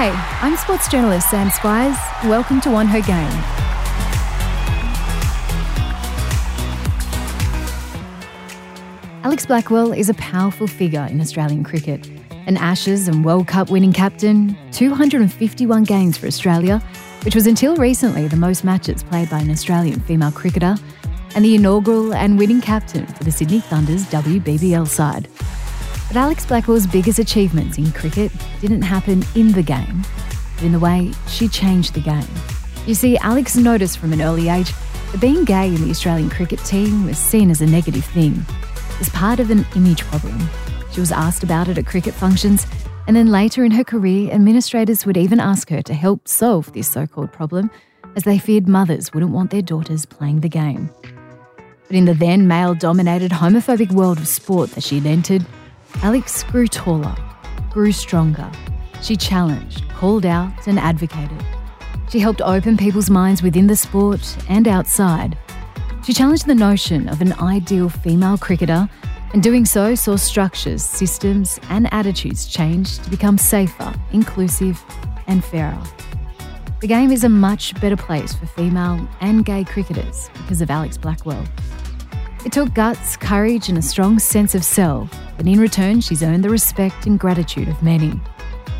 Hey, I'm sports journalist Sam Squires. Welcome to On Her Game. Alex Blackwell is a powerful figure in Australian cricket. An Ashes and World Cup winning captain, 251 games for Australia, which was until recently the most matches played by an Australian female cricketer, and the inaugural and winning captain for the Sydney Thunder's WBBL side. But Alex Blackwell's biggest achievements in cricket didn't happen in the game, but in the way she changed the game. You see, Alex noticed from an early age that being gay in the Australian cricket team was seen as a negative thing, as part of an image problem. She was asked about it at cricket functions, and then later in her career, administrators would even ask her to help solve this so called problem, as they feared mothers wouldn't want their daughters playing the game. But in the then male dominated homophobic world of sport that she'd entered, Alex grew taller, grew stronger. She challenged, called out, and advocated. She helped open people's minds within the sport and outside. She challenged the notion of an ideal female cricketer, and doing so saw structures, systems, and attitudes change to become safer, inclusive, and fairer. The game is a much better place for female and gay cricketers because of Alex Blackwell. It took guts, courage, and a strong sense of self, but in return, she's earned the respect and gratitude of many.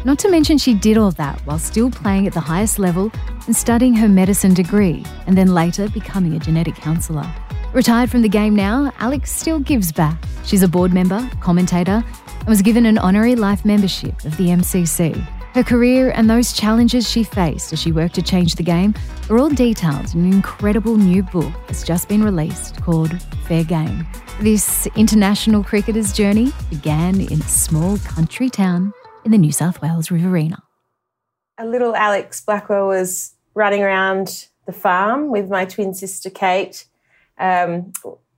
Not to mention, she did all that while still playing at the highest level and studying her medicine degree, and then later becoming a genetic counsellor. Retired from the game now, Alex still gives back. She's a board member, commentator, and was given an honorary life membership of the MCC. Her career and those challenges she faced as she worked to change the game are all detailed in an incredible new book that's just been released called Fair Game. This international cricketer's journey began in a small country town in the New South Wales Riverina. A little Alex Blackwell was running around the farm with my twin sister Kate. Um,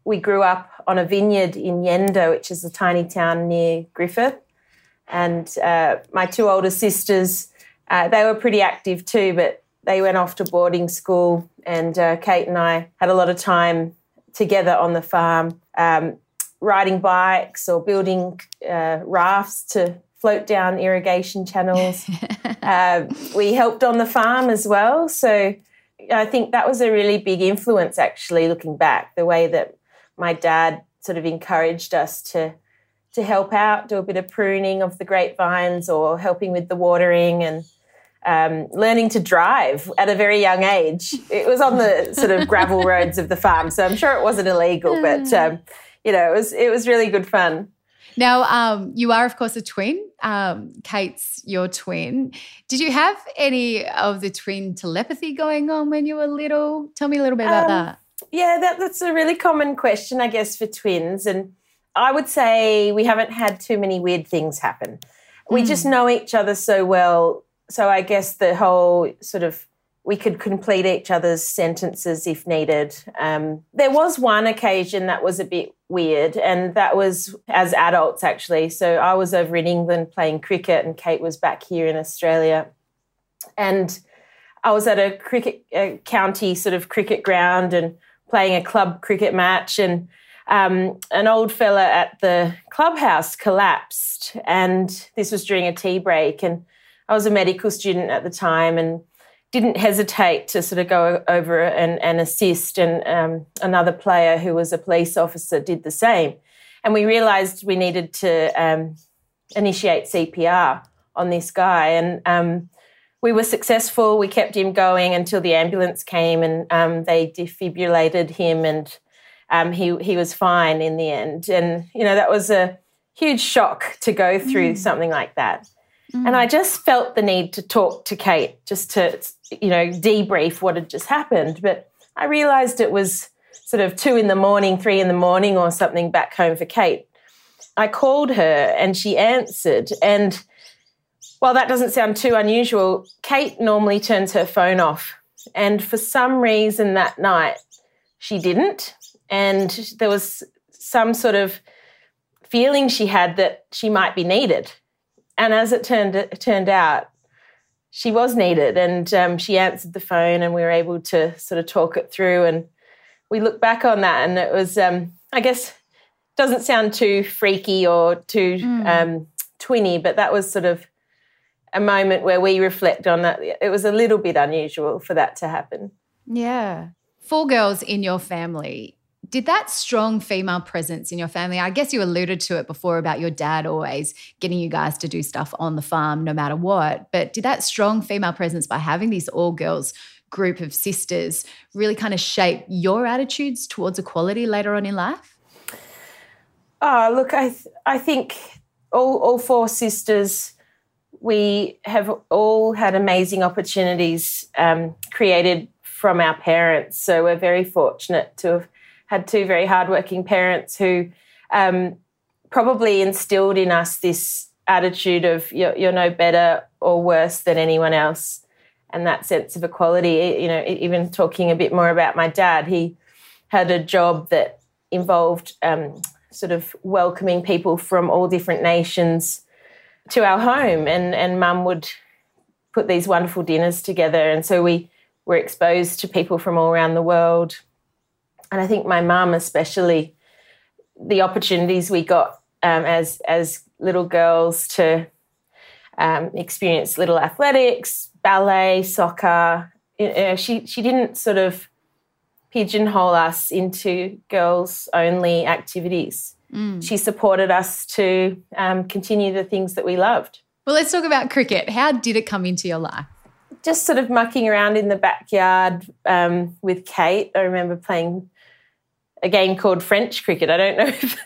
we grew up on a vineyard in Yenda, which is a tiny town near Griffith and uh, my two older sisters, uh, they were pretty active too, but they went off to boarding school, and uh, Kate and I had a lot of time together on the farm, um, riding bikes or building uh, rafts to float down irrigation channels. Uh, we helped on the farm as well, so I think that was a really big influence. Actually, looking back, the way that my dad sort of encouraged us to to help out, do a bit of pruning of the grapevines or helping with the watering and um, learning to drive at a very young age. It was on the sort of gravel roads of the farm, so I'm sure it wasn't illegal, but um, you know, it was it was really good fun. Now, um, you are of course a twin. Um, Kate's your twin. Did you have any of the twin telepathy going on when you were little? Tell me a little bit about um, that. Yeah, that, that's a really common question, I guess, for twins, and I would say we haven't had too many weird things happen. We mm. just know each other so well. So I guess the whole sort of we could complete each other's sentences if needed. Um, there was one occasion that was a bit weird, and that was as adults actually. So I was over in England playing cricket, and Kate was back here in Australia. And I was at a cricket a county sort of cricket ground and playing a club cricket match, and um, an old fella at the clubhouse collapsed, and this was during a tea break. And I was a medical student at the time and didn't hesitate to sort of go over and, and assist. And um, another player who was a police officer did the same. And we realised we needed to um, initiate CPR on this guy. And um, we were successful. We kept him going until the ambulance came and um, they defibrillated him and um, he he was fine in the end. And you know that was a huge shock to go through mm. something like that. Mm. And I just felt the need to talk to Kate, just to you know debrief what had just happened. But I realised it was sort of two in the morning, three in the morning, or something back home for Kate. I called her and she answered. And while that doesn't sound too unusual, Kate normally turns her phone off. And for some reason that night, she didn't and there was some sort of feeling she had that she might be needed. And as it turned it turned out, she was needed, and um, she answered the phone, and we were able to sort of talk it through. And we look back on that, and it was, um, I guess, doesn't sound too freaky or too mm. um, twinny, but that was sort of a moment where we reflect on that. It was a little bit unusual for that to happen. Yeah. Four girls in your family. Did that strong female presence in your family? I guess you alluded to it before about your dad always getting you guys to do stuff on the farm no matter what. But did that strong female presence by having these all girls group of sisters really kind of shape your attitudes towards equality later on in life? Oh, look, I th- I think all all four sisters we have all had amazing opportunities um, created from our parents. So we're very fortunate to have had two very hardworking parents who um, probably instilled in us this attitude of you're, you're, no better or worse than anyone else, and that sense of equality. You know, even talking a bit more about my dad, he had a job that involved um, sort of welcoming people from all different nations to our home, and and Mum would put these wonderful dinners together, and so we were exposed to people from all around the world, and I think my mum especially, the opportunities we got um, as as little girls to um, experience little athletics, ballet, soccer. Know, she she didn't sort of pigeonhole us into girls only activities. Mm. She supported us to um, continue the things that we loved. Well, let's talk about cricket. How did it come into your life? Just sort of mucking around in the backyard um, with Kate. I remember playing a game called French cricket. I don't know if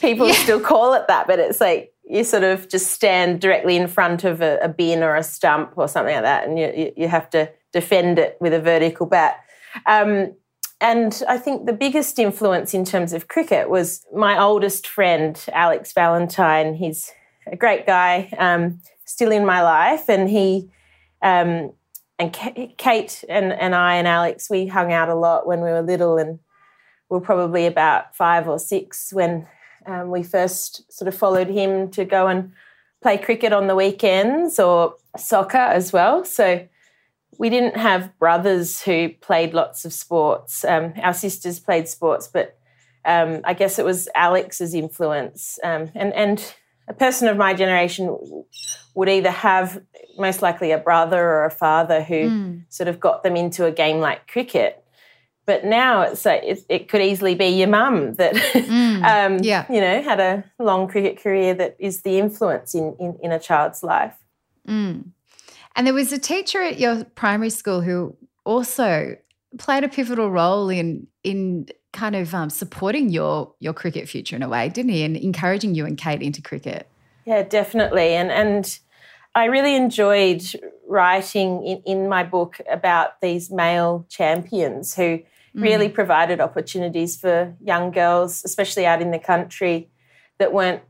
people yeah. still call it that, but it's like you sort of just stand directly in front of a, a bin or a stump or something like that, and you, you have to defend it with a vertical bat. Um, and I think the biggest influence in terms of cricket was my oldest friend, Alex Valentine. He's a great guy, um, still in my life. And he, um, and Kate and, and I and Alex, we hung out a lot when we were little. And we were probably about five or six when um, we first sort of followed him to go and play cricket on the weekends or soccer as well. So we didn't have brothers who played lots of sports. Um, our sisters played sports, but um, I guess it was Alex's influence. Um, and, and a person of my generation would either have most likely a brother or a father who mm. sort of got them into a game like cricket. But now it's like it, it could easily be your mum that, mm. Um, yeah. you know, had a long cricket career that is the influence in, in, in a child's life. Mm. And there was a teacher at your primary school who also played a pivotal role in in kind of um, supporting your your cricket future in a way, didn't he? And encouraging you and Kate into cricket. Yeah, definitely. And and I really enjoyed writing in, in my book about these male champions who really mm. provided opportunities for young girls, especially out in the country, that weren't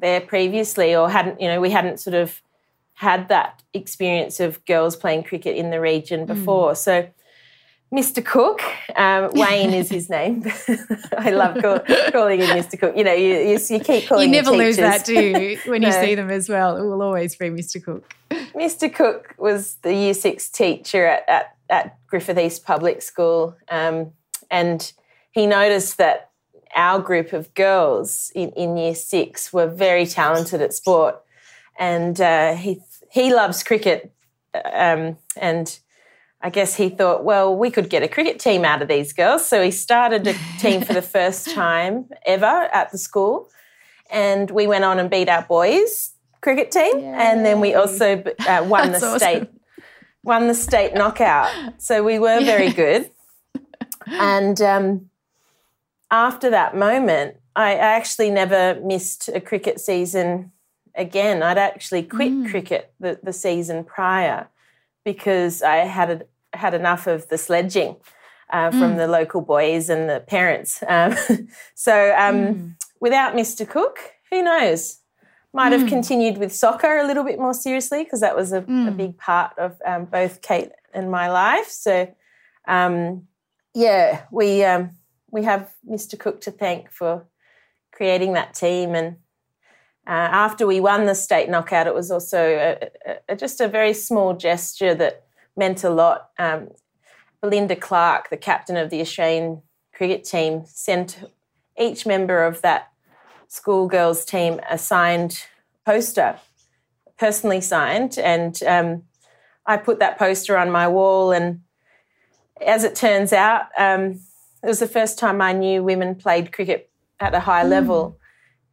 there previously or hadn't, you know, we hadn't sort of had that experience of girls playing cricket in the region mm. before. Mm. So, Mr. Cook, um, Wayne is his name. I love call, calling him Mr. Cook. You know, you, you, you keep calling. You never lose that, do you? When no. you see them as well, it will always be Mr. Cook. Mr. Cook was the Year Six teacher at, at, at Griffith East Public School, um, and he noticed that our group of girls in, in Year Six were very talented at sport and uh, he he loves cricket, um, and I guess he thought, well, we could get a cricket team out of these girls. So he started a team for the first time ever at the school, and we went on and beat our boys cricket team, Yay. and then we also uh, won the awesome. state won the state knockout. So we were very good, and um, after that moment, I actually never missed a cricket season again. I'd actually quit mm. cricket the, the season prior because I had had enough of the sledging uh, from mm. the local boys and the parents. Um, so um, mm. without Mr. Cook, who knows? Might have mm. continued with soccer a little bit more seriously because that was a, a, mm. big part of um, both Kate and my life. So um, yeah, we um, we have Mr. Cook to thank for creating that team and uh, after we won the state knockout, it was also a, a, just a very small gesture that meant a lot. Um, Belinda Clark, the captain of the Australian cricket team, sent each member of that schoolgirls team a signed poster personally signed, and um, I put that poster on my wall. And as it turns out, um, it was the first time I knew women played cricket at a high mm. level.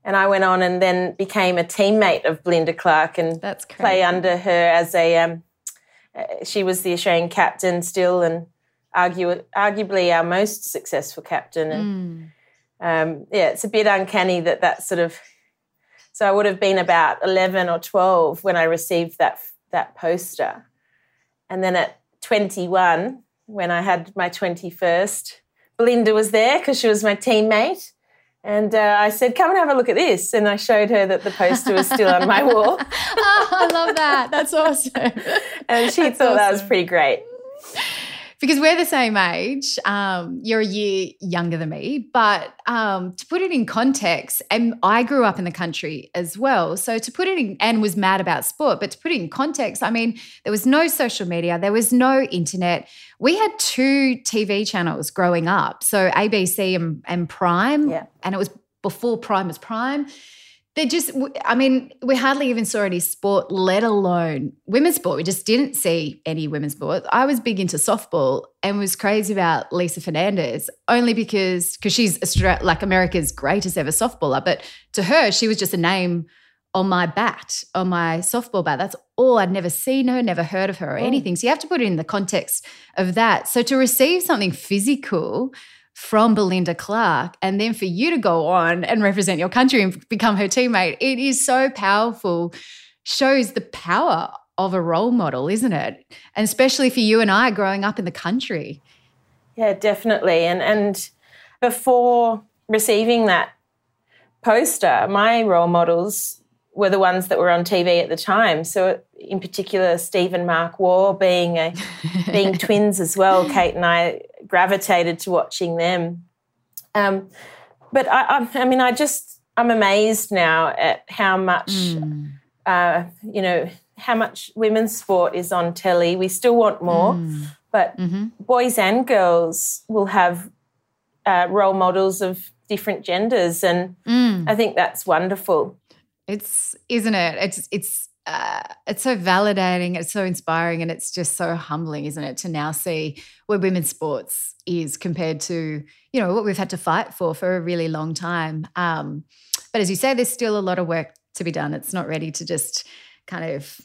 And I went on and then became a teammate of Belinda Clark and That's play under her as a. Um, uh, she was the Australian captain still, and argue, arguably our most successful captain. And mm. Um, yeah, it's a bit uncanny that that sort of. So I would have been about eleven or twelve when I received that that poster, and then at twenty one, when I had my twenty first, Belinda was there because she was my teammate. And uh, I said, "Come and have a look at this." And I showed her that the poster was still on my wall. oh, I love that. That's awesome. and she That's thought awesome. that was pretty great because we're the same age. Um, you're a year younger than me, but um, to put it in context, and I grew up in the country as well. So to put it in, and was mad about sport, but to put it in context, I mean, there was no social media, there was no internet. We had two TV channels growing up, so ABC and, and Prime, yeah. and it was before Prime was Prime they just i mean we hardly even saw any sport let alone women's sport. We just didn't see any women's sport. I was big into softball and was crazy about lisa fernandez only because because she's like america's greatest ever softballer. But to her she was just a name on my bat on my softball bat. That's all. I'd never seen her never heard of her or oh. anything. So you have to put it in the context of that. So to receive something physical from Belinda Clark, and then for you to go on and represent your country and become her teammate, it is so powerful. Shows the power of a role model, isn't it? And especially for you and I growing up in the country. Yeah, definitely. And and before receiving that poster, my role models were the ones that were on TV at the time. So, in particular, Steve and Mark Waugh being a, being twins as well. Kate and I gravitated to watching them. Um, but I, I, I, mean, I just I'm amazed now at how much, mm. uh, you know, how much women's sport is on telly. We still want more, mm. but mm-hmm. boys and girls will have uh, role models of different genders, and mm. I think that's wonderful. It's isn't it? It's it's uh, it's so validating, it's so inspiring, and it's just so humbling, isn't it, to now see where women's sports is compared to you know what we've had to fight for for a really long time. Um, but as you say, there's still a lot of work to be done. It's not ready to just kind of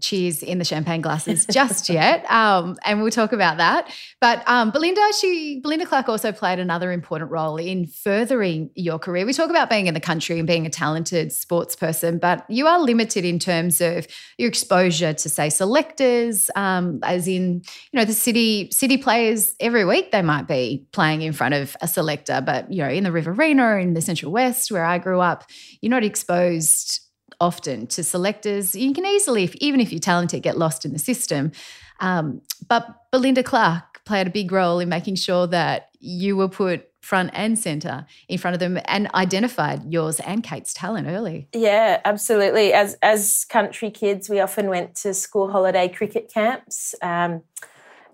cheers in the champagne glasses just yet. Um, and we'll talk about that. But um, Belinda, she Belinda Clark also played another important role in furthering your career. We talk about being in the country and being a talented sports person, but you are limited in terms of your exposure to say selectors, um, as in, you know, the city city players every week they might be playing in front of a selector, but you know, in the Riverina, in the Central West, where I grew up, you're not exposed often to selectors. You can easily, if, even if you're talented, get lost in the system. Um, but Belinda Clark played a big role in making sure that you were put front and center in front of them and identified yours and Kate's talent early. Yeah, absolutely. As as country kids, we often went to school holiday cricket camps. Um,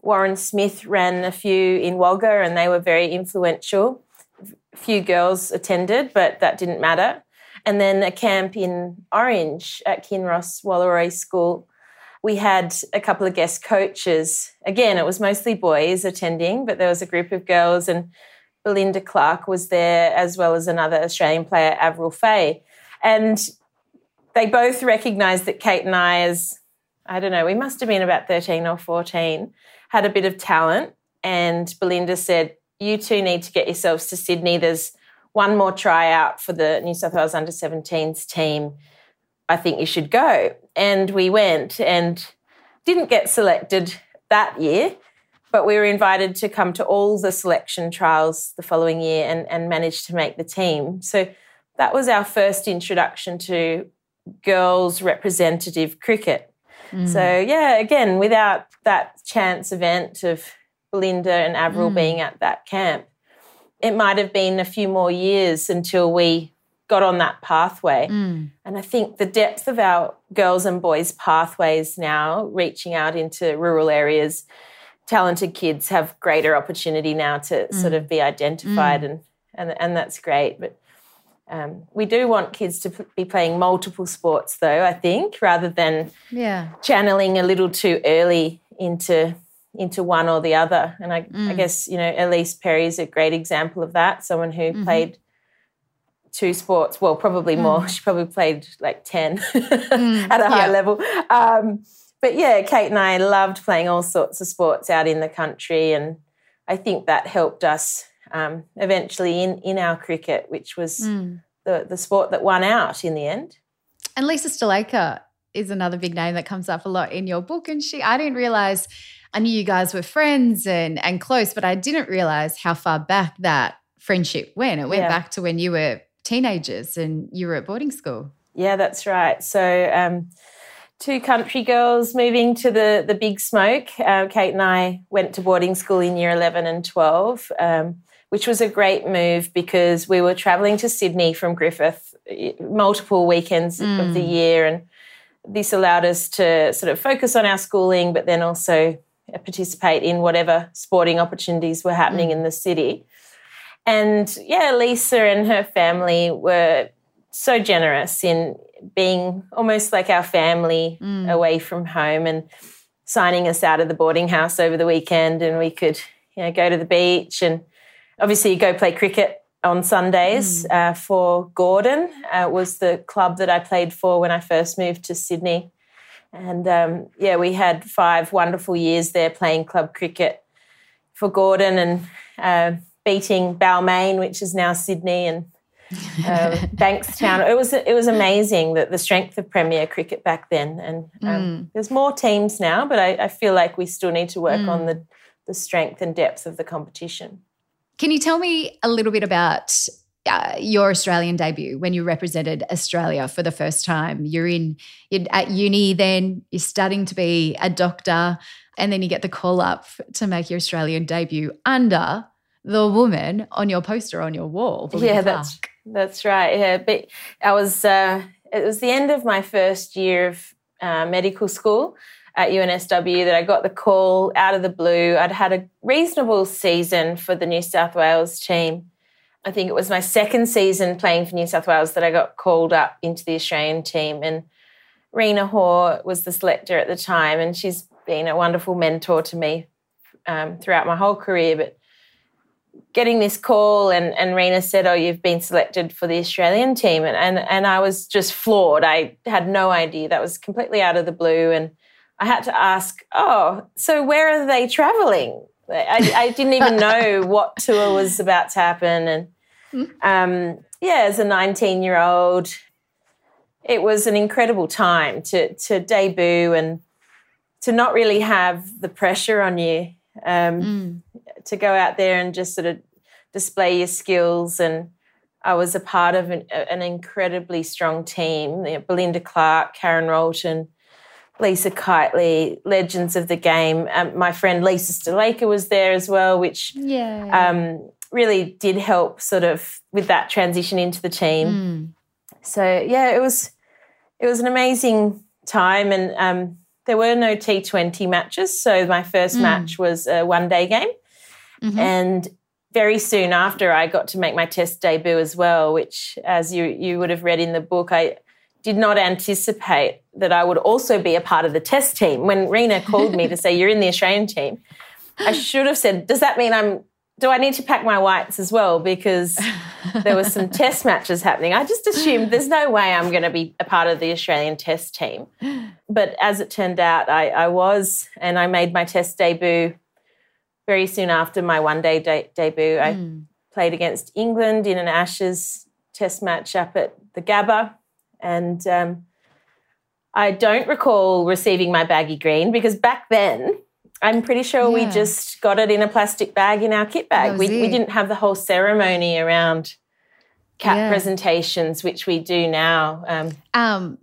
Warren Smith ran a few in Wagga, and they were very influential. Few girls attended, but that didn't matter and then a camp in Orange at Kinross Wallaroi School. We had a couple of guest coaches. Again, it was mostly boys attending, but there was a group of girls, and Belinda Clark was there as well as another Australian player, Avril Fahey. And they both recognised that Kate and I, as I don't know, we must have been about 13 or 14, had a bit of talent. And Belinda said, You two need to get yourselves to Sydney. There's one more tryout for the New South Wales under 17s team. I think you should go. And we went and didn't get selected that year, but we were invited to come to all the selection trials the following year and, and managed to make the team. So that was our first introduction to girls representative cricket. Mm. So, yeah, again, without that chance event of Belinda and Avril mm. being at that camp, it might have been a few more years until we got on that pathway. Mm. And I think the depth of our girls and boys pathways now, reaching out into rural areas, talented kids have greater opportunity now to mm. sort of be identified mm. and, and and that's great. But Um, we do want kids to p- be playing multiple sports, though. I think rather than yeah channeling a little too early into into one or the other. And I, Mm. I guess you know Ellyse Perry is a great example of that. Someone who Mm-hmm. played two sports. Well, probably more. She probably played like ten at a high Mm. yeah. level. Um, but yeah, Kate and I loved playing all sorts of sports out in the country, and I think that helped us um, eventually in in our cricket, which was Mm. the the sport that won out in the end. And Lisa Sthalekar is another big name that comes up a lot in your book. And she, I didn't realize, I knew you guys were friends and, and close, but I didn't realize how far back that friendship went. It went Yeah. back to when you were teenagers and you were at boarding school. Yeah, that's right. So, um, two country girls moving to the the big smoke. Uh, Kate and I went to boarding school in year eleven and twelve, um, which was a great move because we were travelling to Sydney from Griffith eh, multiple weekends of the year, and this allowed us to sort of focus on our schooling, but then also participate in whatever sporting opportunities were happening in the city. And yeah, Lisa and her family were so generous in being almost like our family away from home and signing us out of the boarding house over the weekend. And we could you know go to the beach and obviously go play cricket on Sundays uh, for Gordon. Uh, was the club that I played for when I first moved to Sydney and um, yeah we had five wonderful years there playing club cricket for Gordon and uh, beating Balmain which is now Sydney and uh, Bankstown. It was it was amazing that the strength of Premier cricket back then, and um, there's more teams now, but I, I feel like we still need to work on the the strength and depth of the competition. Can you tell me a little bit about uh, your Australian debut when you represented Australia for the first time? You're in you're at uni, then you're studying to be a doctor, and then you get the call up to make your Australian debut under the woman on your poster on your wall. Yeah, that's Clark. that's right. Yeah, but I was uh, it was the end of my first year of uh, medical school at UNSW that I got the call out of the blue. I'd had a reasonable season for the New South Wales team. I think it was my second season playing for New South Wales that I got called up into the Australian team. And Rena Hoare was the selector at the time, and she's been a wonderful mentor to me um, throughout my whole career. But getting this call and, and Rena said, Oh, you've been selected for the Australian team. And, and, and I was just floored. I had no idea. That was completely out of the blue. And I had to ask, Oh, so where are they traveling? I, I didn't even know what tour was about to happen. And um, yeah, as a 19 year old, it was an incredible time to, to debut and to not really have the pressure on you. Um, to go out there and just sort of display your skills. And I was a part of an, an incredibly strong team. You know, Belinda Clark, Karen Rolton, Lisa Keightley, legends of the game. Um, my friend Lisa Sthalekar was there as well, which Yeah. um, really did help sort of with that transition into the team. Mm. So yeah, it was it was an amazing time, and um, there were no T Twenty matches. So my first match was a one day game, Mhm. and very soon after, I got to make my Test debut as well. Which, as you you would have read in the book, I did not anticipate that I would also be a part of the Test team. When Rena called me to say you're in the Australian team, I should have said, "Does that mean I'm?" Do I need to pack my whites as well? Because there were some test matches happening. I just assumed there's no way I'm going to be a part of the Australian test team. But as it turned out, I, I was, and I made my test debut very soon after my one day de- debut. I hmm. played against England in an Ashes test match up at the Gabba. And um, I don't recall receiving my baggy green because back then, I'm pretty sure we just got it in a plastic bag in our kit bag. We, we didn't have the whole ceremony around cap Yeah. presentations, which we do now. Um, Um,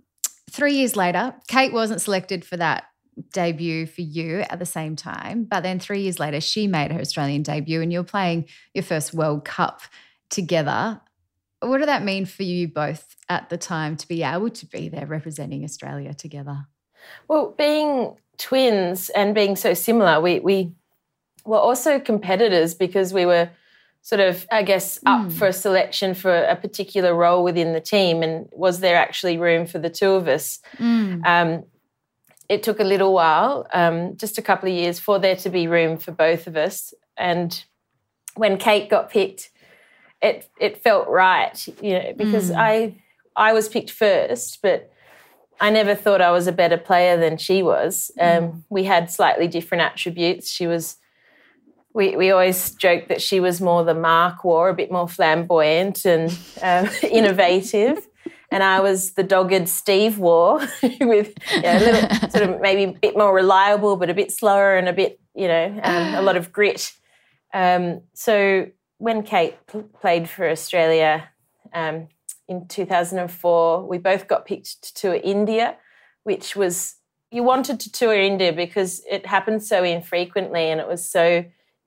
three years later, Kate wasn't selected for that debut for you at the same time. But then three years later, she made her Australian debut and you're playing your first World Cup together. What did that mean for you both at the time to be able to be there representing Australia together? Well, being twins and being so similar, we, we were also competitors because we were sort of, I guess, up mm. for a selection for a particular role within the team, and was there actually room for the two of us? Mm. Um, it took a little while, um, just a couple of years, for there to be room for both of us. And when Kate got picked, it it felt right, you know, because mm. I I was picked first, but I never thought I was a better player than she was. Um, mm. We had slightly different attributes. She was we, we always joke that she was more the Mark Waugh, a bit more flamboyant and um, innovative. And I was the dogged Steve Waugh, with you know, a little sort of maybe a bit more reliable, but a bit slower and a bit, you know, um, a lot of grit. Um, so when Kate p- played for Australia um, in 2004, we both got picked to tour India, which was, you wanted to tour India because it happened so infrequently and it was so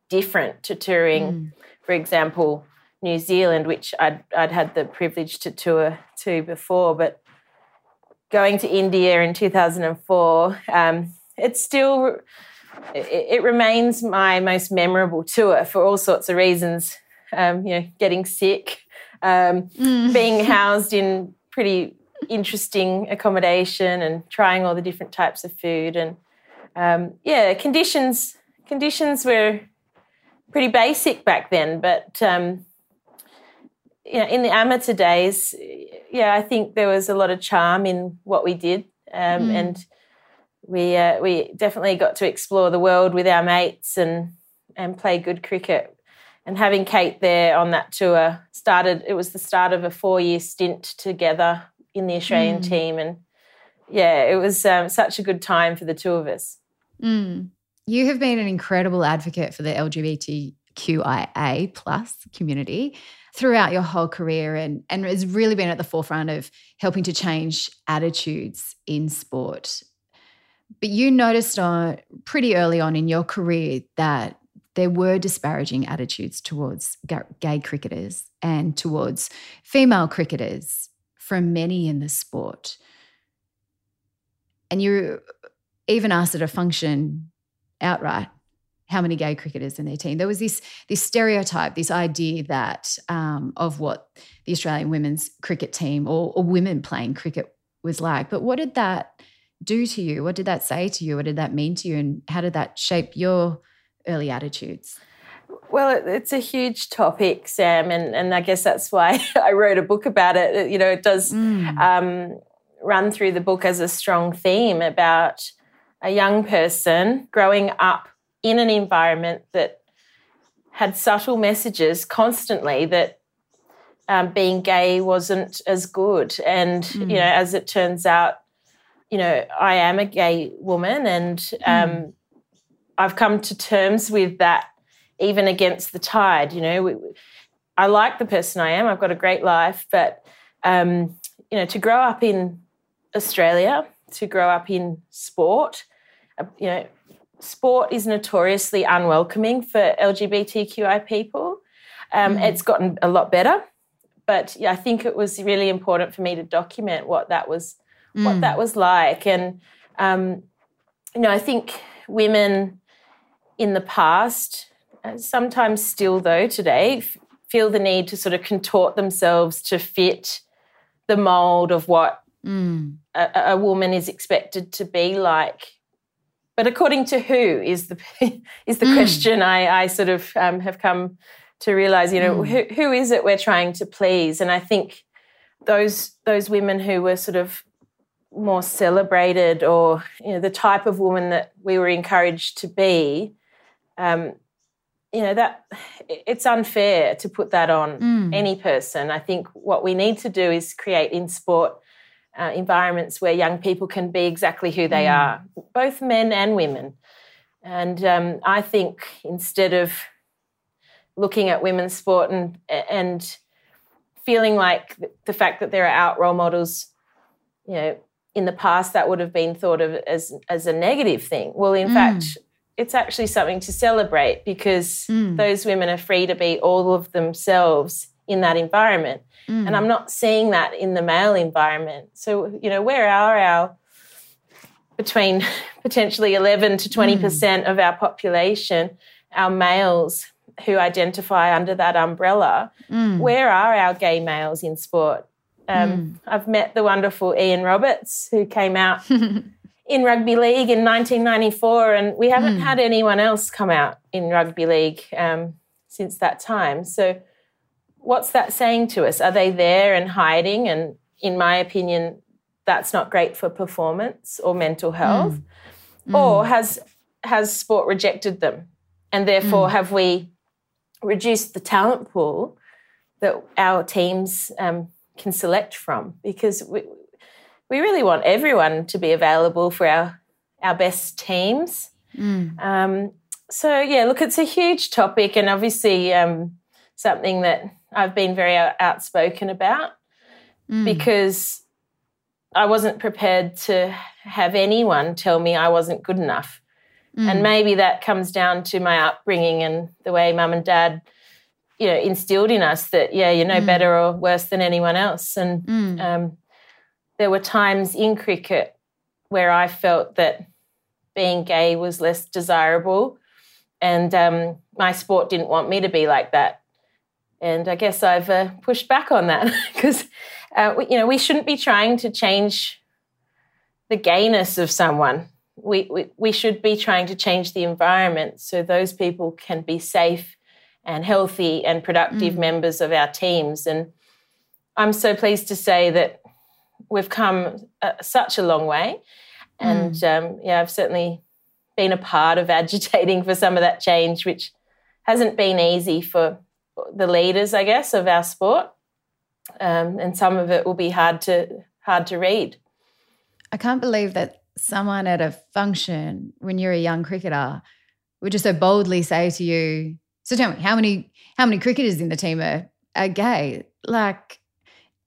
different to touring, mm. for example, New Zealand, which I'd, I'd had the privilege to tour to before. But going to India in 2004, um, it's still, it, it, remains my most memorable tour for all sorts of reasons. Um, you know, getting sick, um, mm. being housed in pretty interesting accommodation and trying all the different types of food and um, yeah conditions conditions were pretty basic back then. But um, you know, in the amateur days, yeah, I think there was a lot of charm in what we did, um, mm. and we uh, we definitely got to explore the world with our mates and and play good cricket. And having Kate there on that tour started. It was the start of a four year stint together in the Australian mm. team, and yeah, it was um, such a good time for the two of us. Mm. You have been an incredible advocate for the LGBTQIA plus community throughout your whole career and, and has really been at the forefront of helping to change attitudes in sport. But you noticed on pretty early on in your career that there were disparaging attitudes towards gay cricketers and towards female cricketers from many in the sport. And you even asked at a function outright how many gay cricketers in their team. There was this this stereotype, this idea that um, of what the Australian women's cricket team or, or, women playing cricket was like. But what did that do to you? What did that say to you? What did that mean to you? And how did that shape your early attitudes? Well, it's a huge topic, Sam, and, and I guess that's why I wrote a book about it. You know, it does mm. um, run through the book as a strong theme about a young person growing up in an environment that had subtle messages constantly that um, being gay wasn't as good. And, mm. you know, as it turns out, you know, I am a gay woman and um, mm. I've come to terms with that even against the tide. You know, we, I like the person I am, I've got a great life, but, um, you know, to grow up in Australia, to grow up in sport, uh, you know, sport is notoriously unwelcoming for LGBTQI people. Um, mm. It's gotten a lot better, but yeah, I think it was really important for me to document what that was, mm. what that was like, and um, you know, I think women in the past, uh, sometimes still though today, f- feel the need to sort of contort themselves to fit the mold of what mm. a, a woman is expected to be like but according to who is the is the mm. question I, I sort of um, have come to realize. You know, mm. who, who is it we're trying to please? And I think those those women who were sort of more celebrated, or you know, the type of woman that we were encouraged to be. Um, you know that it's unfair to put that on mm. any person. I think what we need to do is create in sport uh, environments where young people can be exactly who they mm. are, both men and women. And um, I think instead of looking at women's sport and and feeling like the fact that there are out role models, you know, in the past that would have been thought of as as a negative thing. Well, in mm. fact, it's actually something to celebrate because mm. those women are free to be all of themselves in that environment. Mm. And I'm not seeing that in the male environment. So, you know, where are our between potentially 11 to 20% mm. of our population, our males, who identify under that umbrella. Mm. Where are our gay males in sport? Um, I've met the wonderful Ian Roberts, who came out in rugby league in 1994, and we haven't had anyone else come out in rugby league um, since that time. So, what's that saying to us? Are they there and hiding? And in my opinion, that's not great for performance or mental health. Or has has sport rejected them, and therefore have we reduced the talent pool that our teams um, can select from? Because we we really want everyone to be available for our our best teams. Um, so yeah, look, it's a huge topic, and obviously um, something that I've been very outspoken about because I wasn't prepared to have anyone tell me I wasn't good enough. And maybe that comes down to my upbringing and the way mum and dad, you know, instilled in us that, yeah, you're no better or worse than anyone else. And um, there were times in cricket where I felt that being gay was less desirable. And um, my sport didn't want me to be like that. And I guess I've uh, pushed back on that because, uh, you know, we shouldn't be trying to change the gayness of someone. We, we, we should be trying to change the environment so those people can be safe and healthy and productive members of our teams. And I'm so pleased to say that we've come uh, such a long way. And um, yeah, I've certainly been a part of agitating for some of that change, which hasn't been easy for the leaders, I guess, of our sport. Um, and some of it will be hard to hard to read. I can't believe that someone at a function when you're a young cricketer would just so boldly say to you, "So tell me, how many how many cricketers in the team are, are gay?" Like,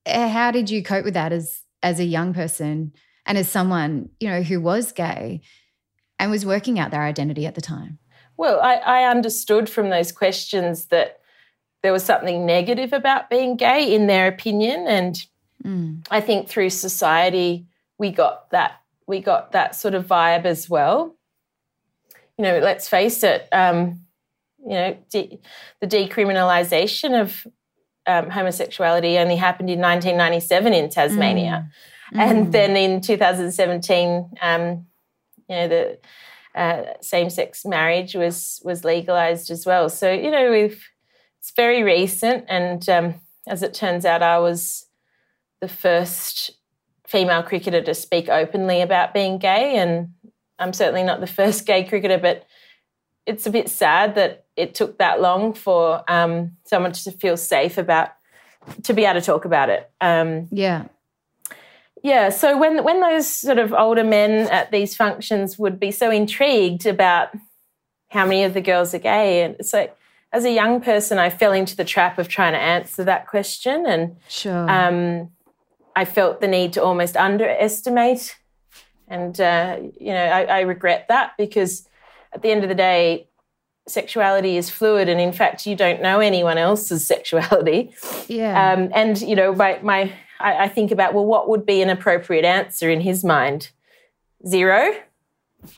eh, how did you cope with that as as a young person and as someone you know who was gay and was working out their identity at the time? Well, I, I understood from those questions that there was something negative about being gay in their opinion, and Mm. I think through society we got that we got that sort of vibe as well. You know, let's face it. Um, you know, de- the decriminalisation of um, homosexuality only happened in 1997 in Tasmania, and then in 2017, um, you know, the uh, same-sex marriage was was legalised as well. So you know, we've it's very recent, and um, as it turns out, I was the first female cricketer to speak openly about being gay, and I'm certainly not the first gay cricketer, but it's a bit sad that it took that long for um, someone to feel safe about to be able to talk about it. Um, Yeah. yeah, so when when those sort of older men at these functions would be so intrigued about how many of the girls are gay, and so as a young person, I fell into the trap of trying to answer that question, and Sure. um, I felt the need to almost underestimate. And, uh, you know, I, I regret that because at the end of the day, sexuality is fluid. And in fact, you don't know anyone else's sexuality. yeah. Um, and, you know, my, my I, I think about, well, what would be an appropriate answer in his mind? Zero?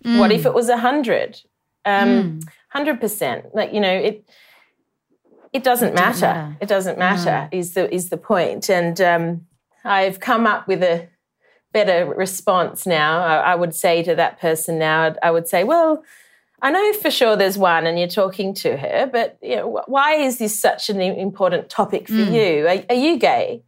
What if it was a hundred? Um, Hundred percent. Like you know, it it doesn't matter. matter. It doesn't matter. Is the is the point? And um, I've come up with a better response now. I, I would say to that person now, I would say, well. I know for sure there's one, and you're talking to her, but you know, why is this such an important topic for you? Are, are you gay?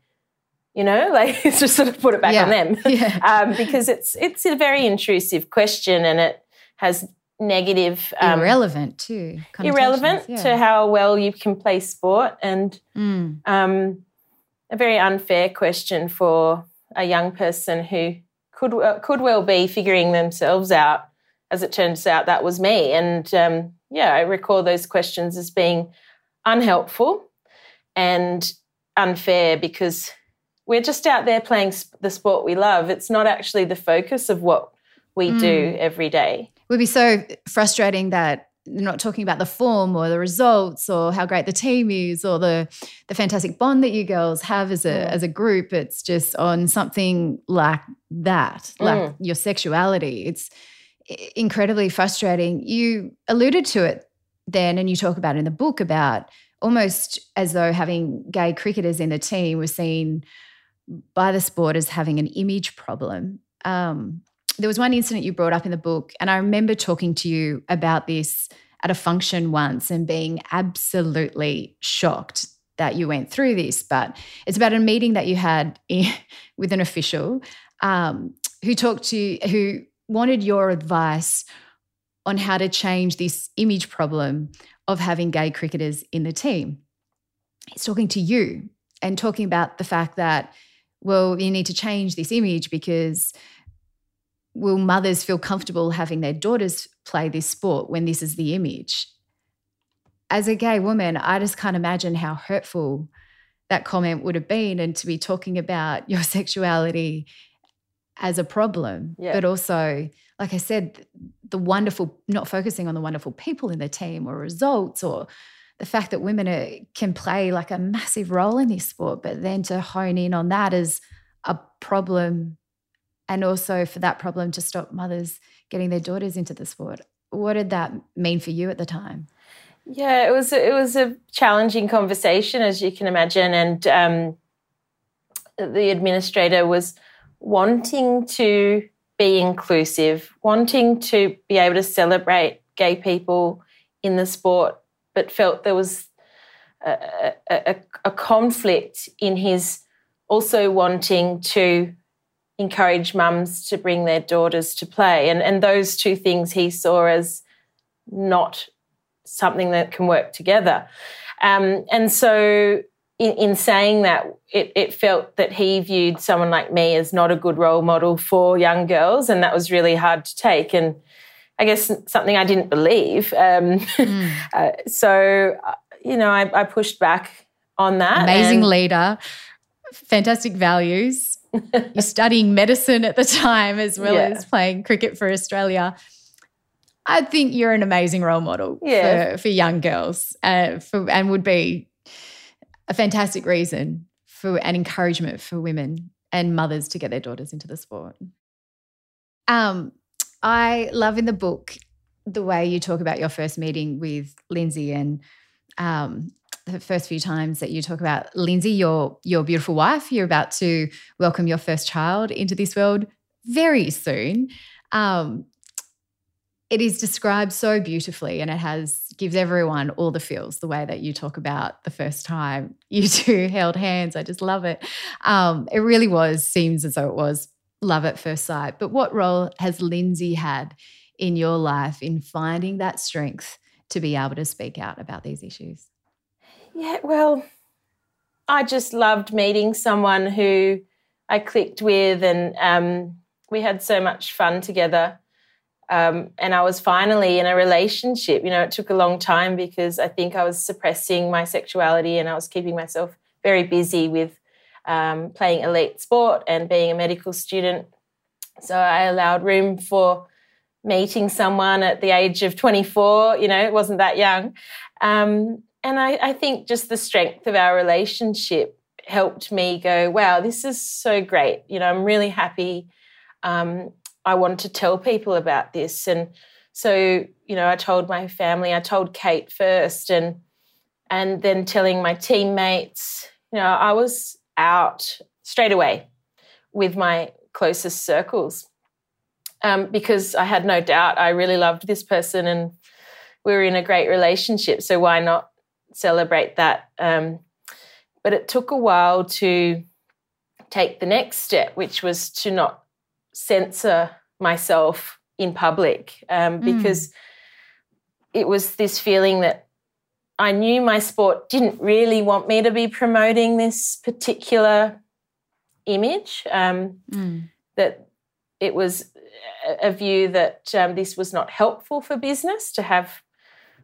You know, like it's just sort of put it back Yeah. on them Yeah. um, because it's it's a very intrusive question and it has negative um, irrelevant too. irrelevant connotations, to how well you can play sport and Mm. um, a very unfair question for a young person who could could well be figuring themselves out. As it turns out, that was me, and um, yeah, I recall those questions as being unhelpful and unfair because we're just out there playing sp- the sport we love. It's not actually the focus of what we mm. do every day. would be so frustrating that they're not talking about the form or the results or how great the team is or the the fantastic bond that you girls have as a mm. as a group. It's just on something like that, like mm. your sexuality. It's incredibly frustrating. You alluded to it then, and you talk about in the book about almost as though having gay cricketers in the team was seen by the sport as having an image problem. Um, there was one incident you brought up in the book, and I remember talking to you about this at a function once and being absolutely shocked that you went through this. But it's about a meeting that you had in, with an official um, who talked to who wanted your advice on how to change this image problem of having gay cricketers in the team. He's talking to you and talking about the fact that, well, you need to change this image because will mothers feel comfortable having their daughters play this sport when this is the image? As a gay woman, I just can't imagine how hurtful that comment would have been and to be talking about your sexuality as a problem, yeah. but also, like I said, the wonderful, not focusing on the wonderful people in the team or results or the fact that women are, can play like a massive role in this sport, but then to hone in on that as a problem and also for that problem to stop mothers getting their daughters into the sport. What did that mean for you at the time? Yeah, it was it was a challenging conversation, as you can imagine, and um, the administrator was wanting to be inclusive, wanting to be able to celebrate gay people in the sport, but felt there was a, a, a conflict in his also wanting to encourage mums to bring their daughters to play. And, and those two things he saw as not something that can work together. Um, and so in, in saying that, it, it, felt that he viewed someone like me as not a good role model for young girls, and that was really hard to take. And I guess something I didn't believe. Um, mm. uh, so, uh, you know, I, I, pushed back on that. Amazing and, leader, fantastic values. You're studying medicine at the time as well yeah. as playing cricket for Australia. I think you're an amazing role model yeah. for, for young girls uh, for, and would be a fantastic reason for an encouragement for women and mothers to get their daughters into the sport. Um, I love in the book the way you talk about your first meeting with Lynsey and um, the first few times that you talk about Lynsey, your your beautiful wife. You're about to welcome your first child into this world very soon. Um, it is described so beautifully and it has gives everyone all the feels the way that you talk about the first time you two held hands. I just love it. Um, it really was seems as though it was love at first sight. But what role has Lynsey had in your life in finding that strength to be able to speak out about these issues? Yeah well i just loved meeting someone who i clicked with and um, we had so much fun together um, and I was finally in a relationship. You know, it took a long time because I think I was suppressing my sexuality and I was keeping myself very busy with um, playing elite sport and being a medical student. So I allowed room for meeting someone at the age of 24. You know, it wasn't that young. Um, and I, I think just the strength of our relationship helped me go, wow, this is so great. You know, I'm really happy. Um, I wanted to tell people about this. And so, you know, I told my family, I told Kate first, and and then telling my teammates, you know, I was out straight away with my closest circles um, because I had no doubt I really loved this person and we were in a great relationship. So why not celebrate that? Um, but it took a while to take the next step, which was to not censor myself in public um, mm. because mm. it was this feeling that I knew my sport didn't really want me to be promoting this particular image. Um, mm. That it was a view that um, this was not helpful for business to have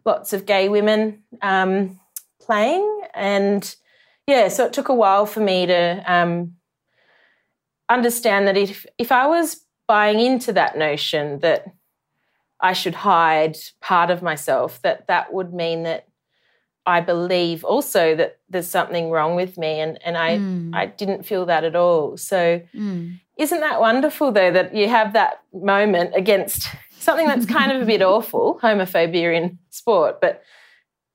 lots of gay women um, playing, and yeah, so it took a while for me to um, understand that if if I was buying into that notion that I should hide part of myself, that that would mean that I believe also that there's something wrong with me and, and I, mm. I didn't feel that at all. So mm. isn't that wonderful though that you have that moment against something that's kind of a bit awful, homophobia in sport, but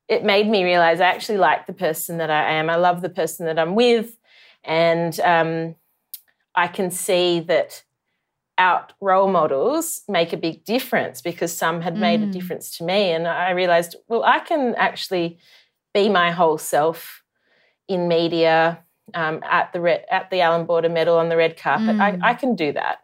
it made me realize I actually like the person that I am. I love the person that I'm with. And um, I can see that out role models make a big difference because some had made mm. a difference to me. And I realized, well, I can actually be my whole self in media um, at the red, at the Allan Border Medal on the red carpet. Mm. I, I can do that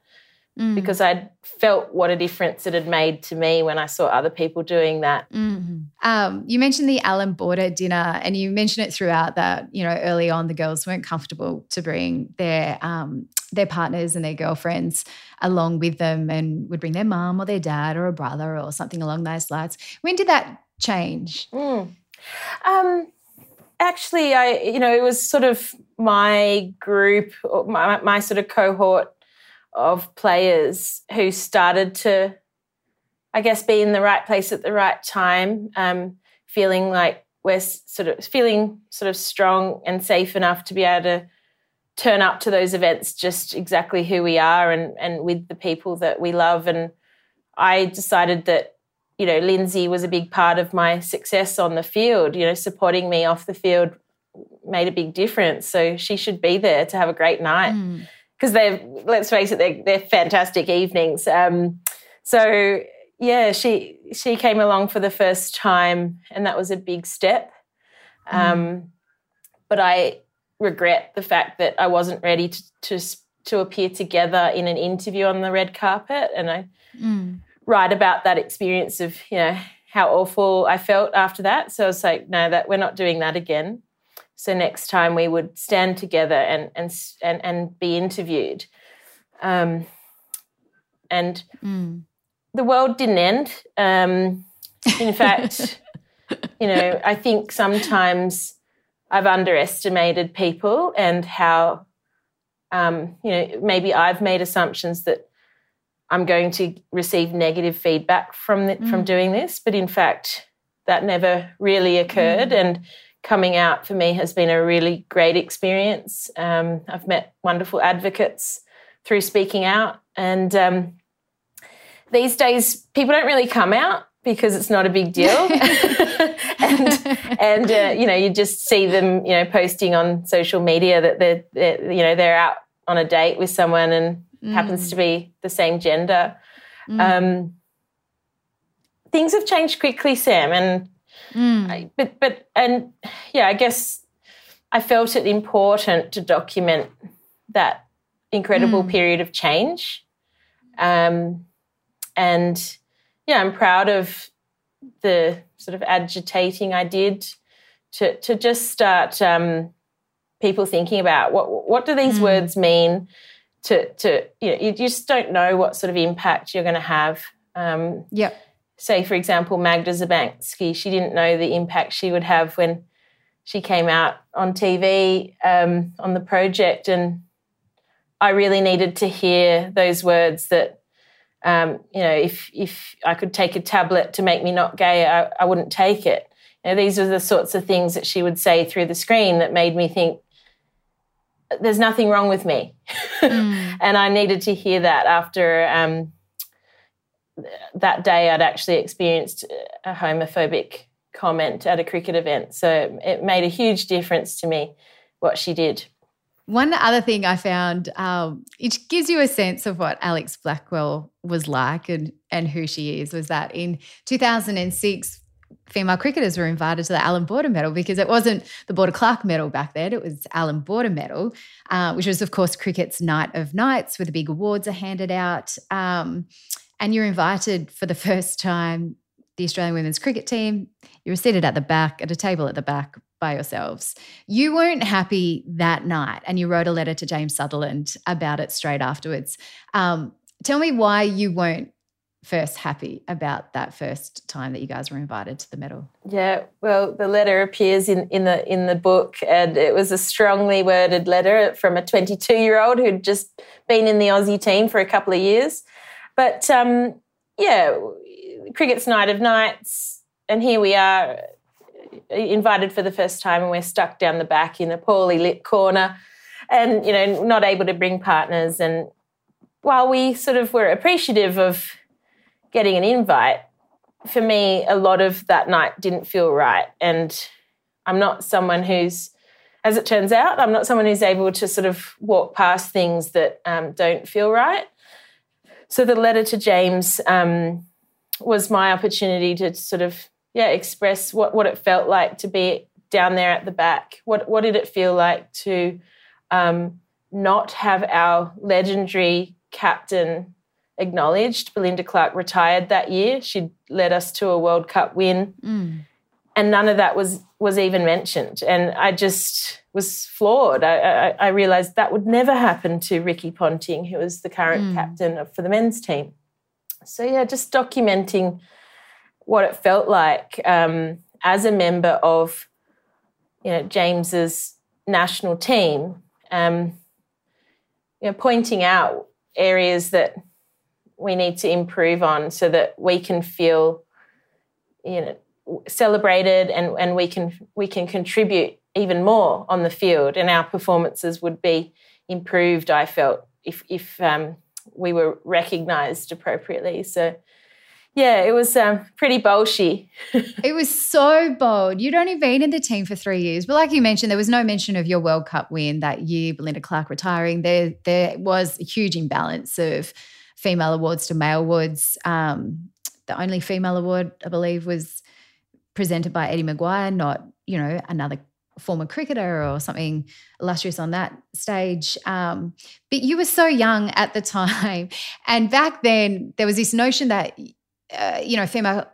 mm. because I'd felt what a difference it had made to me when I saw other people doing that. Mm-hmm. Um, you mentioned the Allan Border dinner, and you mentioned it throughout that you know early on the girls weren't comfortable to bring their um, their partners and their girlfriends along with them, and would bring their mum or their dad or a brother or something along those lines. When did that change? Mm. Um, actually, I you know it was sort of my group, my, my sort of cohort of players who started to, I guess, be in the right place at the right time, um, feeling like we're sort of feeling sort of strong and safe enough to be able to turn up to those events just exactly who we are and and with the people that we love. And I decided that you know Lynsey was a big part of my success on the field. You know, supporting me off the field made a big difference. So she should be there to have a great night. Mm because they're let's face it, they're, they're fantastic evenings. Um, so yeah, she she came along for the first time, and that was a big step. Mm. Um, but I regret the fact that I wasn't ready to, to to appear together in an interview on the red carpet, and I mm. write about that experience of you know how awful I felt after that. So I was like, no, that we're not doing that again. So next time we would stand together and and and, and be interviewed. Um, and mm. the world didn't end. Um, in fact, you know, I think sometimes I've underestimated people and how, um, you know, maybe I've made assumptions that I'm going to receive negative feedback from the, mm. from doing this, but in fact, that never really occurred. Mm. And coming out for me has been a really great experience. Um, I've met wonderful advocates through speaking out, and um, these days people don't really come out because it's not a big deal, and and uh, you know you just see them you know posting on social media that they're, they're you know they're out on a date with someone and mm. happens to be the same gender. Mm. Um, things have changed quickly, Sam, and Mm. I, but but and yeah, I guess I felt it important to document that incredible mm. period of change. Um, and yeah, I'm proud of the sort of agitating I did to to just start um, people thinking about what what do these mm. words mean to to you know you just don't know what sort of impact you're going to have. Um, yep say, for example, Magda Szubanski, she didn't know the impact she would have when she came out on TV um, on the project. And I really needed to hear those words that, um, you know, if, if I could take a tablet to make me not gay, I, I wouldn't take it. You know, these are the sorts of things that she would say through the screen that made me think, there's nothing wrong with me. Mm. and I needed to hear that after um, that day I'd actually experienced a homophobic comment at a cricket event. So it made a huge difference to me what she did. One other thing I found, um, it gives you a sense of what Alex Blackwell was like and, and who she is, was that in 2006, female cricketers were invited to the Allan Border Medal because it wasn't the Border Clark Medal back then, it was Allan Border Medal, uh, which was, of course, cricket's night of nights where the big awards are handed out. Um, and you're invited for the first time the Australian women's cricket team. You were seated at the back, at a table at the back by yourselves. You weren't happy that night, and you wrote a letter to James Sutherland about it straight afterwards. Um, tell me why you weren't first happy about that first time that you guys were invited to the medal? Yeah, well, the letter appears in, in the in the book, and it was a strongly worded letter from a 22 year old who'd just been in the Aussie team for a couple of years. But um, yeah, cricket's night of nights, and here we are, invited for the first time, and we're stuck down the back in a poorly lit corner, and you know, not able to bring partners. And while we sort of were appreciative of getting an invite, for me, a lot of that night didn't feel right. And I'm not someone who's, as it turns out, I'm not someone who's able to sort of walk past things that um, don't feel right. So the letter to James um, was my opportunity to sort of, yeah, express what, what it felt like to be down there at the back. What, what did it feel like to um, not have our legendary captain acknowledged. Belinda Clark retired that year. She led us to a World Cup win. Mm. And none of that was was even mentioned. And I just was floored. I, I, I realized that would never happen to Ricky Ponting, who was the current mm. captain for the men's team. So yeah, just documenting what it felt like um, as a member of, you know, James's national team. Um, you know, pointing out areas that we need to improve on so that we can feel you know celebrated and, and we can we can contribute even more on the field and our performances would be improved i felt if if um, we were recognized appropriately so yeah, it was um, pretty bolshy. it was so bold. You'd only been in the team for three years, but like you mentioned, there was no mention of your World Cup win that year. Belinda Clark retiring. There, there was a huge imbalance of female awards to male awards. Um, the only female award, I believe, was presented by Eddie McGuire, not you know another former cricketer or something illustrious on that stage. Um, but you were so young at the time, and back then there was this notion that uh, you know, female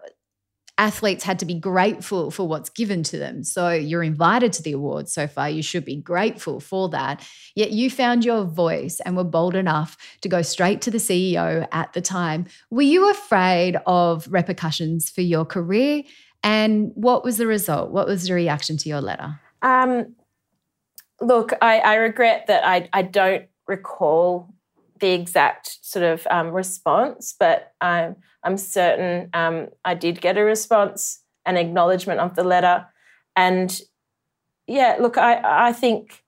athletes had to be grateful for what's given to them. So you're invited to the awards so far. You should be grateful for that. Yet you found your voice and were bold enough to go straight to the CEO at the time. Were you afraid of repercussions for your career? And what was the result? What was the reaction to your letter? Um, look, I, I regret that I, I don't recall the exact sort of um, response, but I'm, I'm certain um, I did get a response, an acknowledgement of the letter. And yeah, look, I, I think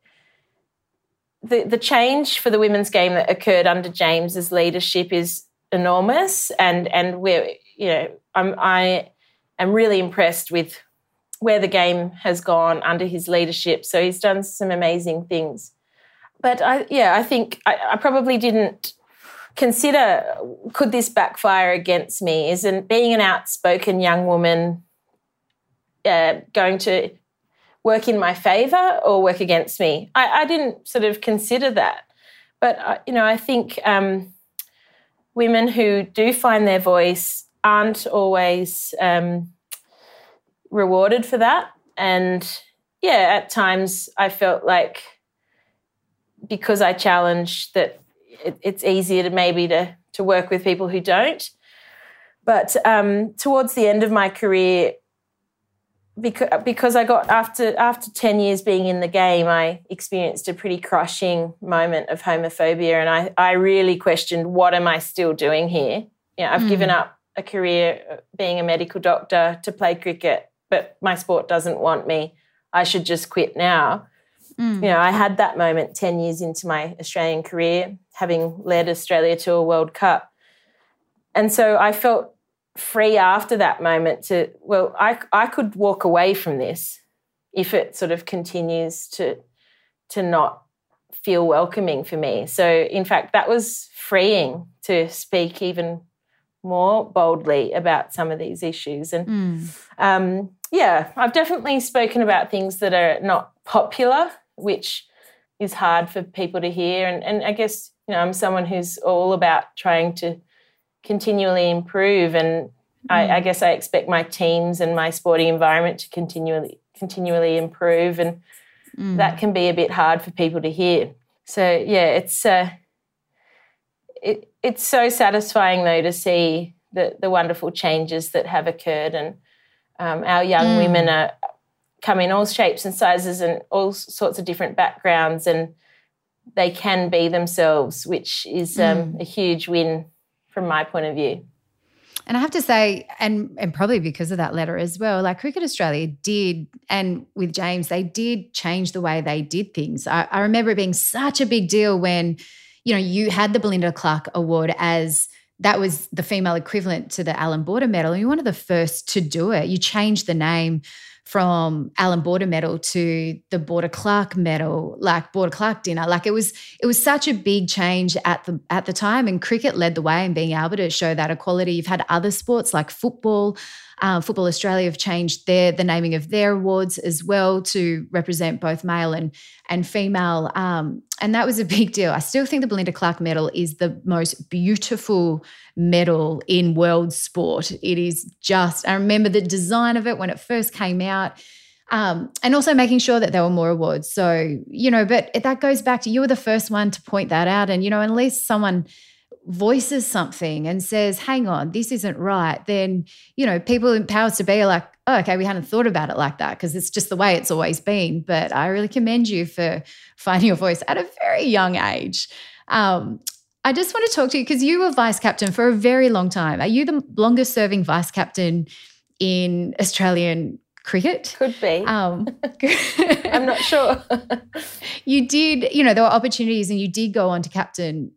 the, the change for the women's game that occurred under James's leadership is enormous. And, and we're, you know, I'm, I am really impressed with where the game has gone under his leadership. So he's done some amazing things but I, yeah, I think I, I probably didn't consider could this backfire against me? Isn't being an outspoken young woman uh, going to work in my favor or work against me? I, I didn't sort of consider that. But, uh, you know, I think um, women who do find their voice aren't always um, rewarded for that. And yeah, at times I felt like because I challenge that it, it's easier to maybe to to work with people who don't. But um, towards the end of my career, because because I got after after ten years being in the game, I experienced a pretty crushing moment of homophobia, and I I really questioned what am I still doing here? Know, I've mm. given up a career uh, being a medical doctor to play cricket, but my sport doesn't want me. I should just quit now. Mm. You know, I had that moment 10 years into my Australian career, having led Australia to a World Cup. And so I felt free after that moment to, well, I, I could walk away from this if it sort of continues to, to not feel welcoming for me. So, in fact, that was freeing to speak even more boldly about some of these issues. And mm. um, yeah, I've definitely spoken about things that are not popular which is hard for people to hear. And, and I guess, you know, I'm someone who's all about trying to continually improve. And mm. I, I, guess I expect my teams and my sporting environment to continually continually improve. And mm. that can be a bit hard for people to hear. So yeah, it's uh, it, it's so satisfying though to see the the wonderful changes that have occurred and um, our young mm. women are come in all shapes and sizes and all sorts of different backgrounds and they can be themselves, which is um, mm. a huge win from my point of view. And I have to say, and and probably because of that letter as well, like Cricket Australia did, and with James, they did change the way they did things. I, I remember it being such a big deal when, you know, you had the Belinda Clark Award as that was the female equivalent to the Allan Border Medal. And you're one of the first to do it. You changed the name from Allan Border Medal to the Border Clark Medal, like Border Clark dinner. Like it was, it was such a big change at the at the time. And cricket led the way in being able to show that equality. You've had other sports like football. Um, Football Australia have changed their the naming of their awards as well to represent both male and and female, um, and that was a big deal. I still think the Belinda Clark Medal is the most beautiful medal in world sport. It is just. I remember the design of it when it first came out. Um, and also making sure that there were more awards. So, you know, but that goes back to you were the first one to point that out. And, you know, unless someone voices something and says, hang on, this isn't right, then, you know, people in powers to be are like, oh, okay, we hadn't thought about it like that because it's just the way it's always been. But I really commend you for finding your voice at a very young age. Um, I just want to talk to you because you were vice captain for a very long time. Are you the longest serving vice captain in Australian cricket? Could be. Um, I'm not sure. you did, you know, there were opportunities and you did go on to captain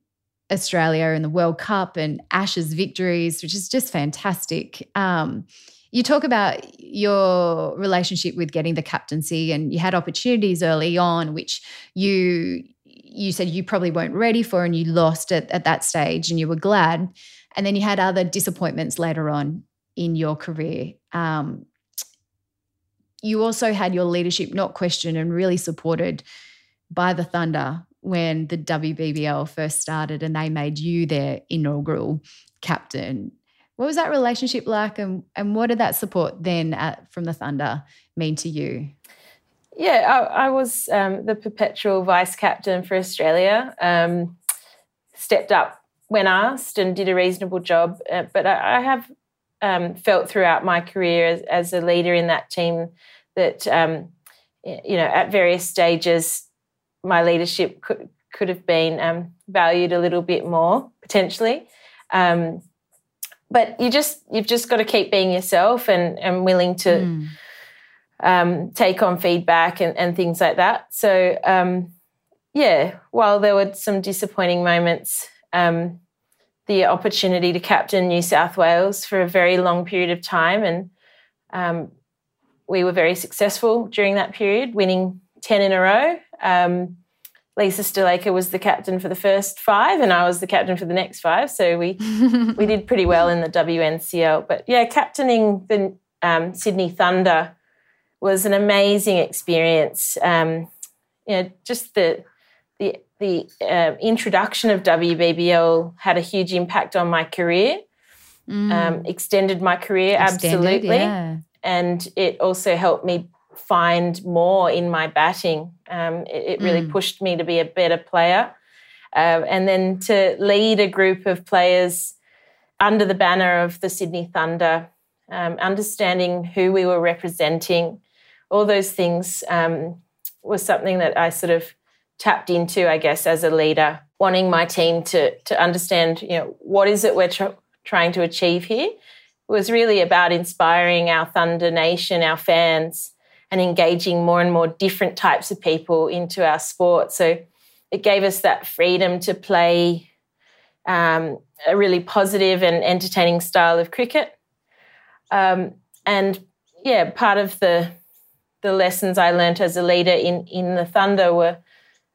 Australia in the World Cup and Ashes victories, which is just fantastic. Um, you talk about your relationship with getting the captaincy, and you had opportunities early on, which you you said you probably weren't ready for, and you lost it at that stage, and you were glad. And then you had other disappointments later on in your career. Um, you also had your leadership not questioned and really supported by the Thunder when the WBBL first started and they made you their inaugural captain. What was that relationship like, and, and what did that support then at, from the Thunder mean to you? Yeah, I, I was um, the perpetual vice captain for Australia. Um, stepped up when asked and did a reasonable job. Uh, but I, I have um, felt throughout my career as, as, a leader in that team that, um, you know, at various stages, my leadership could could have been um, valued a little bit more potentially. Um, but you just you've just got to keep being yourself and and willing to mm. um, take on feedback and, and things like that. So um, yeah, while there were some disappointing moments, um, the opportunity to captain New South Wales for a very long period of time, and um, we were very successful during that period, winning ten in a row. Um, Lisa Sthalekar was the captain for the first five, and I was the captain for the next five. So we we did pretty well in the WNCL. But yeah, captaining the um, Sydney Thunder was an amazing experience. Um, you know, just the the the uh, introduction of WBBL had a huge impact on my career. Mm. Um, extended my career extended, absolutely, yeah. and it also helped me find more in my batting. Um, it, it, really mm. pushed me to be a better player. Uh, and then to lead a group of players under the banner of the Sydney Thunder, um, understanding who we were representing, all those things um, was something that I sort of tapped into, I guess, as a leader, wanting my team to to understand, you know, what is it we're tr- trying to achieve here. It was really about inspiring our Thunder Nation, our fans, and engaging more and more different types of people into our sport. So it gave us that freedom to play um, a really positive and entertaining style of cricket. Um, and yeah, part of the the lessons I learnt as a leader in in the Thunder were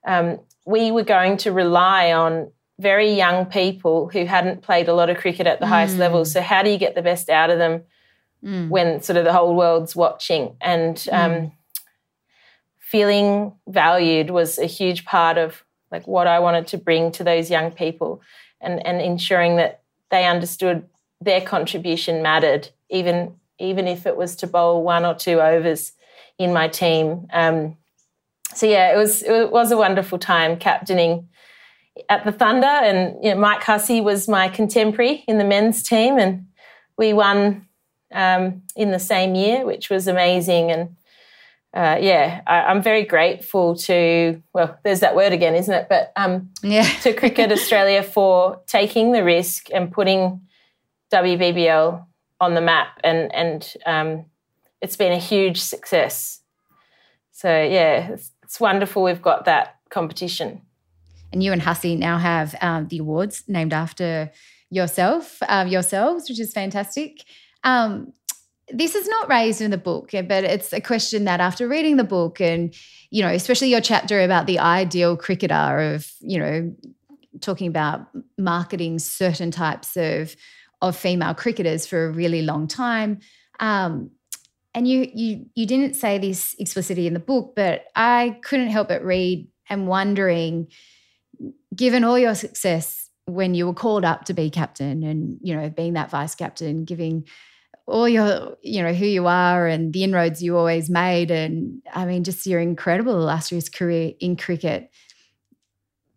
um, we were going to rely on very young people who hadn't played a lot of cricket at the mm. highest level. So how do you get the best out of them? Mm. when sort of the whole world's watching. And mm. um, feeling valued was a huge part of like what I wanted to bring to those young people, and and ensuring that they understood their contribution mattered, even even if it was to bowl one or two overs in my team. Um, so yeah, it was it was a wonderful time captaining at the Thunder, and you know, Mike Hussey was my contemporary in the men's team, and we won um, in the same year, which was amazing. And uh, yeah, I, am very grateful to, well, there's that word again, isn't it? But um, yeah. to Cricket Australia for taking the risk and putting WBBL on the map. And, and um, it's been a huge success. So yeah, it's, it's, wonderful we've got that competition. And you and Hussey now have um, the awards named after yourself, um, yourselves, which is fantastic. Um, this is not raised in the book, but it's a question that after reading the book and, you know, especially your chapter about the ideal cricketer of, you know, talking about marketing certain types of of female cricketers for a really long time. Um, and you you you didn't say this explicitly in the book, but I couldn't help but read and wondering, given all your success when you were called up to be captain and you know being that vice captain, giving all your you know who you are and the inroads you always made, and I mean just your incredible illustrious career in cricket.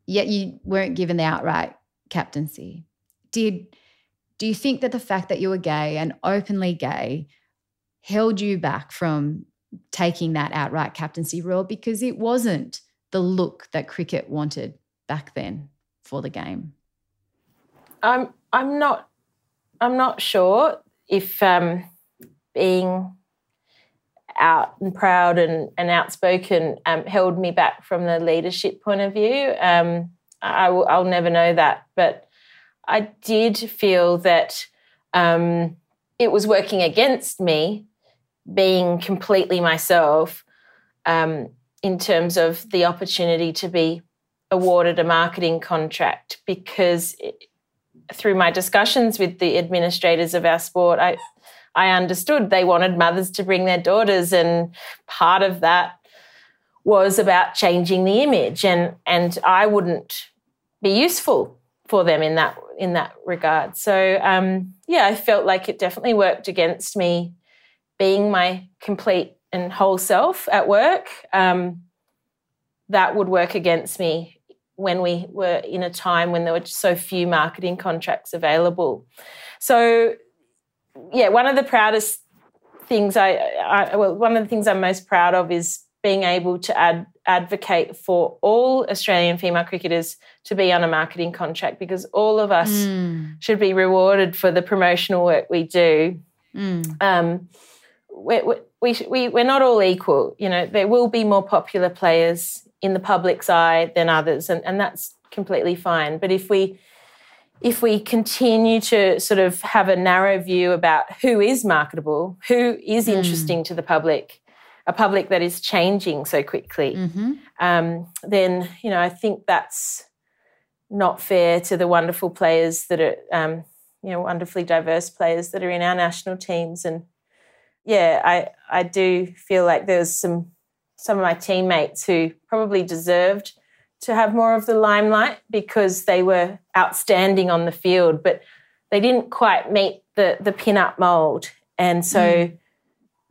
Yet you weren't given the outright captaincy. Did do you think that the fact that you were gay and openly gay held you back from taking that outright captaincy role because it wasn't the look that cricket wanted back then for the game? I'm I'm not I'm not sure if um, being out and proud and, and outspoken um, held me back from the leadership point of view. Um, I, will never know that, but I did feel that um, it was working against me being completely myself um, in terms of the opportunity to be awarded a marketing contract because it, through my discussions with the administrators of our sport, I I understood they wanted mothers to bring their daughters, and part of that was about changing the image, and and I wouldn't be useful for them in that in that regard. So um, yeah, I felt like it definitely worked against me being my complete and whole self at work, um, that would work against me when we were in a time when there were so few marketing contracts available. So, yeah, one of the proudest things I, I well, one of the things I'm most proud of is being able to ad, advocate for all Australian female cricketers to be on a marketing contract because all of us mm. should be rewarded for the promotional work we do. Mm. Um, we, we, we, we're not all equal. You know, there will be more popular players in the public's eye than others, and, and that's completely fine. But if we if we continue to sort of have a narrow view about who is marketable, who is mm. interesting to the public, a public that is changing so quickly, mm-hmm. um, then you know I think that's not fair to the wonderful players that are, um, you know, wonderfully diverse players that are in our national teams and yeah, I I do feel like there's some some of my teammates who probably deserved to have more of the limelight because they were outstanding on the field, but they didn't quite meet the the pin-up mold, and so mm.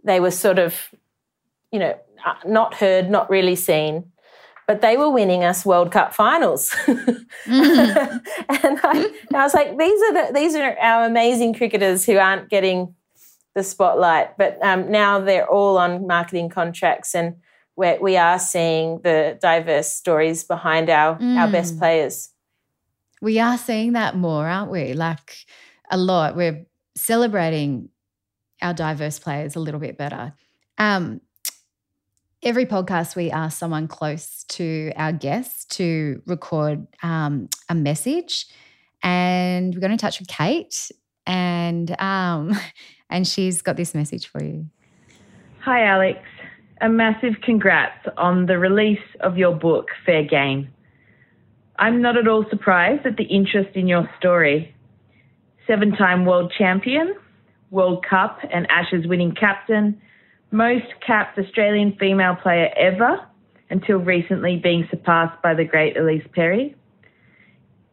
they were sort of, you know, uh, not heard, not really seen. But they were winning us World Cup finals, mm. and I, I was like, "These are the, these are our amazing cricketers who aren't getting the spotlight. But um, now they're all on marketing contracts, and we're, we are seeing the diverse stories behind our mm. our best mm. players. We are seeing that more, aren't we? Like a lot. We're celebrating our diverse players a little bit better. Um, every podcast, we ask someone close to our guests to record um, a message. And we're going to touch with Kate. And um, and she's got this message for you. Hi, Alex. A massive congrats on the release of your book, Fair Game. I'm not at all surprised at the interest in your story. Seven time world champion, World Cup and Ashes winning captain, most capped Australian female player ever, until recently being surpassed by the great Ellyse Perry,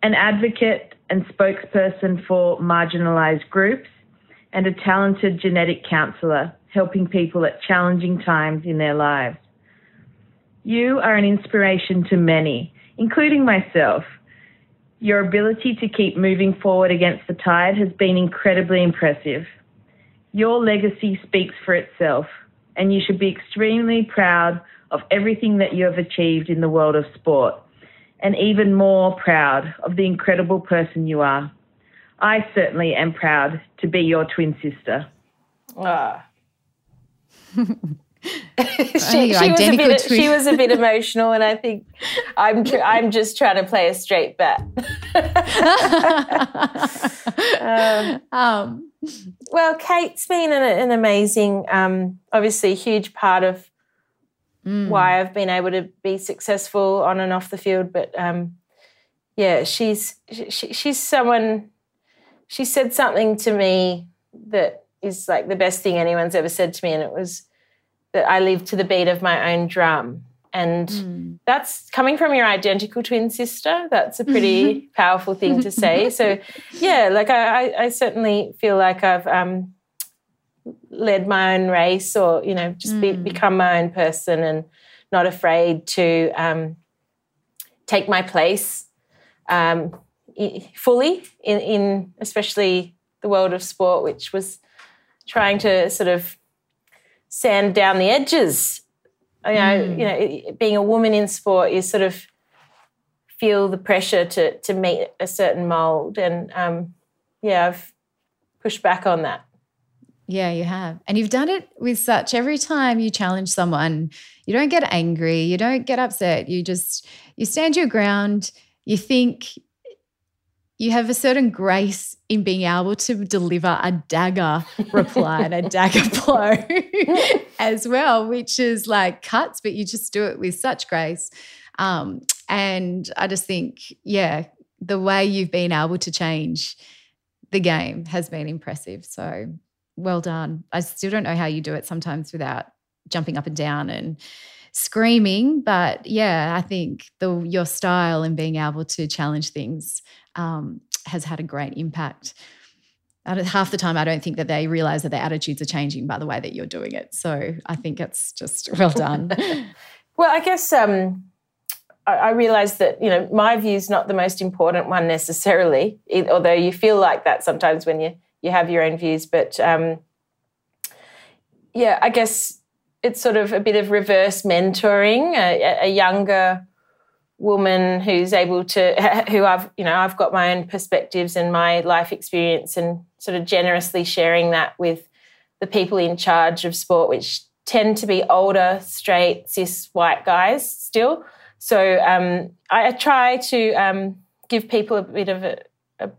an advocate and spokesperson for marginalised groups, and a talented genetic counsellor helping people at challenging times in their lives. You are an inspiration to many, including myself. Your ability to keep moving forward against the tide has been incredibly impressive. Your legacy speaks for itself, and you should be extremely proud of everything that you have achieved in the world of sport, and even more proud of the incredible person you are. I certainly am proud to be your twin sister. Ah. she, she was a bit, she was a bit emotional, and I think I'm tr- I'm just trying to play a straight bet. um, um, well, Kate's been an, an amazing, um, obviously, huge part of mm. why I've been able to be successful on and off the field. But um, yeah, she's she, she's someone. She said something to me that is like the best thing anyone's ever said to me, and it was that I live to the beat of my own drum. And mm. that's coming from your identical twin sister. That's a pretty powerful thing to say. So, yeah, like I, I certainly feel like I've um, led my own race or, you know, just mm. be, become my own person and not afraid to um, take my place um, fully in, in especially the world of sport, which was trying to sort of sand down the edges. You know, mm. you know, being a woman in sport, you sort of feel the pressure to to meet a certain mold, and um, yeah, I've pushed back on that. Yeah, you have. And you've done it with such every time you challenge someone, you don't get angry, you don't get upset. You just you stand your ground. You think you have a certain grace in being able to deliver a dagger reply and a dagger blow as well, which is like cuts, but you just do it with such grace. Um, and I just think, yeah, the way you've been able to change the game has been impressive. So well done. I still don't know how you do it sometimes without jumping up and down and screaming, but yeah, I think the your style and being able to challenge things um, has had a great impact. Half the time, I don't think that they realize that their attitudes are changing by the way that you're doing it. So I think it's just well done. well, I guess um, I, I realize that you know my view is not the most important one necessarily, although you feel like that sometimes when you you have your own views. But um, yeah, I guess it's sort of a bit of reverse mentoring. A, a younger woman who's able to who I've you know I've got my own perspectives and my life experience and sort of generously sharing that with the people in charge of sport which tend to be older straight cis white guys still so um, I, try to um, give people a bit of a, a,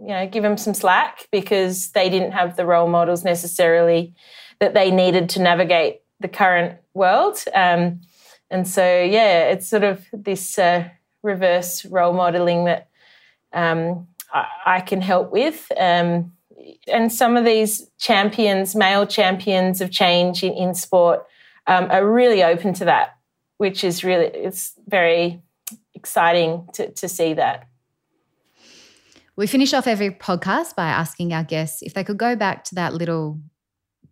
you know give them some slack because they didn't have the role models necessarily that they needed to navigate the current world um, and so, yeah, it's sort of this uh, reverse role modeling that um, I, I, can help with. Um, and some of these champions, male champions of change in, in sport, um, are really open to that, which is really, it's very exciting to, to see that. We finish off every podcast by asking our guests if they could go back to that little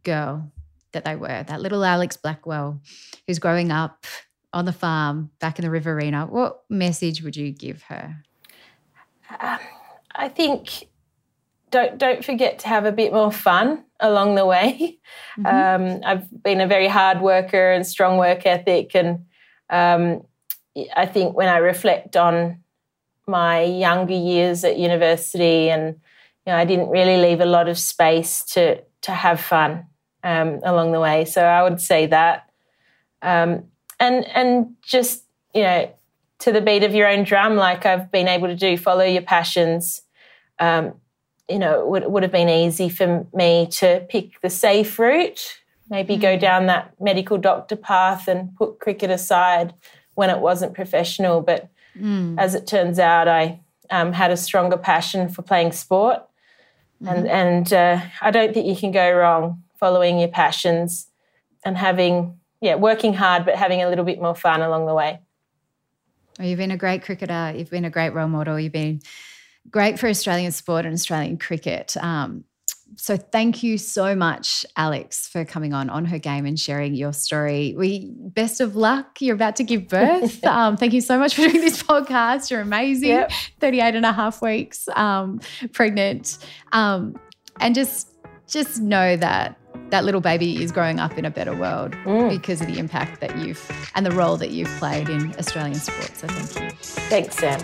girl that they were, that little Alex Blackwell who's growing up on the farm back in the Riverina, what message would you give her? Um, I think don't don't forget to have a bit more fun along the way. Mm-hmm. Um, I've been a very hard worker and strong work ethic, and um, I think when I reflect on my younger years at university, and you know, I didn't really leave a lot of space to to have fun um, along the way. So I would say that. Um, and and just you know to the beat of your own drum like i've been able to do follow your passions um, you know it would, would have been easy for me to pick the safe route maybe mm. go down that medical doctor path and put cricket aside when it wasn't professional but mm. as it turns out i um, had a stronger passion for playing sport mm. and and uh, i don't think you can go wrong following your passions and having yeah, working hard, but having a little bit more fun along the way. Well, you've been a great cricketer. You've been a great role model. You've been great for Australian sport and Australian cricket. Um, so thank you so much, Alex, for coming on on her game and sharing your story. We best of luck. You're about to give birth. um, thank you so much for doing this podcast. You're amazing. Yep. 38 and a half weeks um, pregnant. Um, and just just know that that little baby is growing up in a better world mm. because of the impact that you've and the role that you've played in Australian sports. So thank you. Thanks, Sam.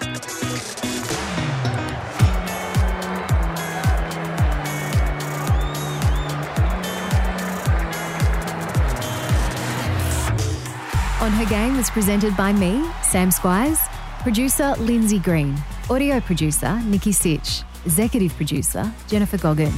On Her Game was presented by me, Sam Squires, producer Lindsay Green, audio producer Nikki Sitch, executive producer Jennifer Goggin.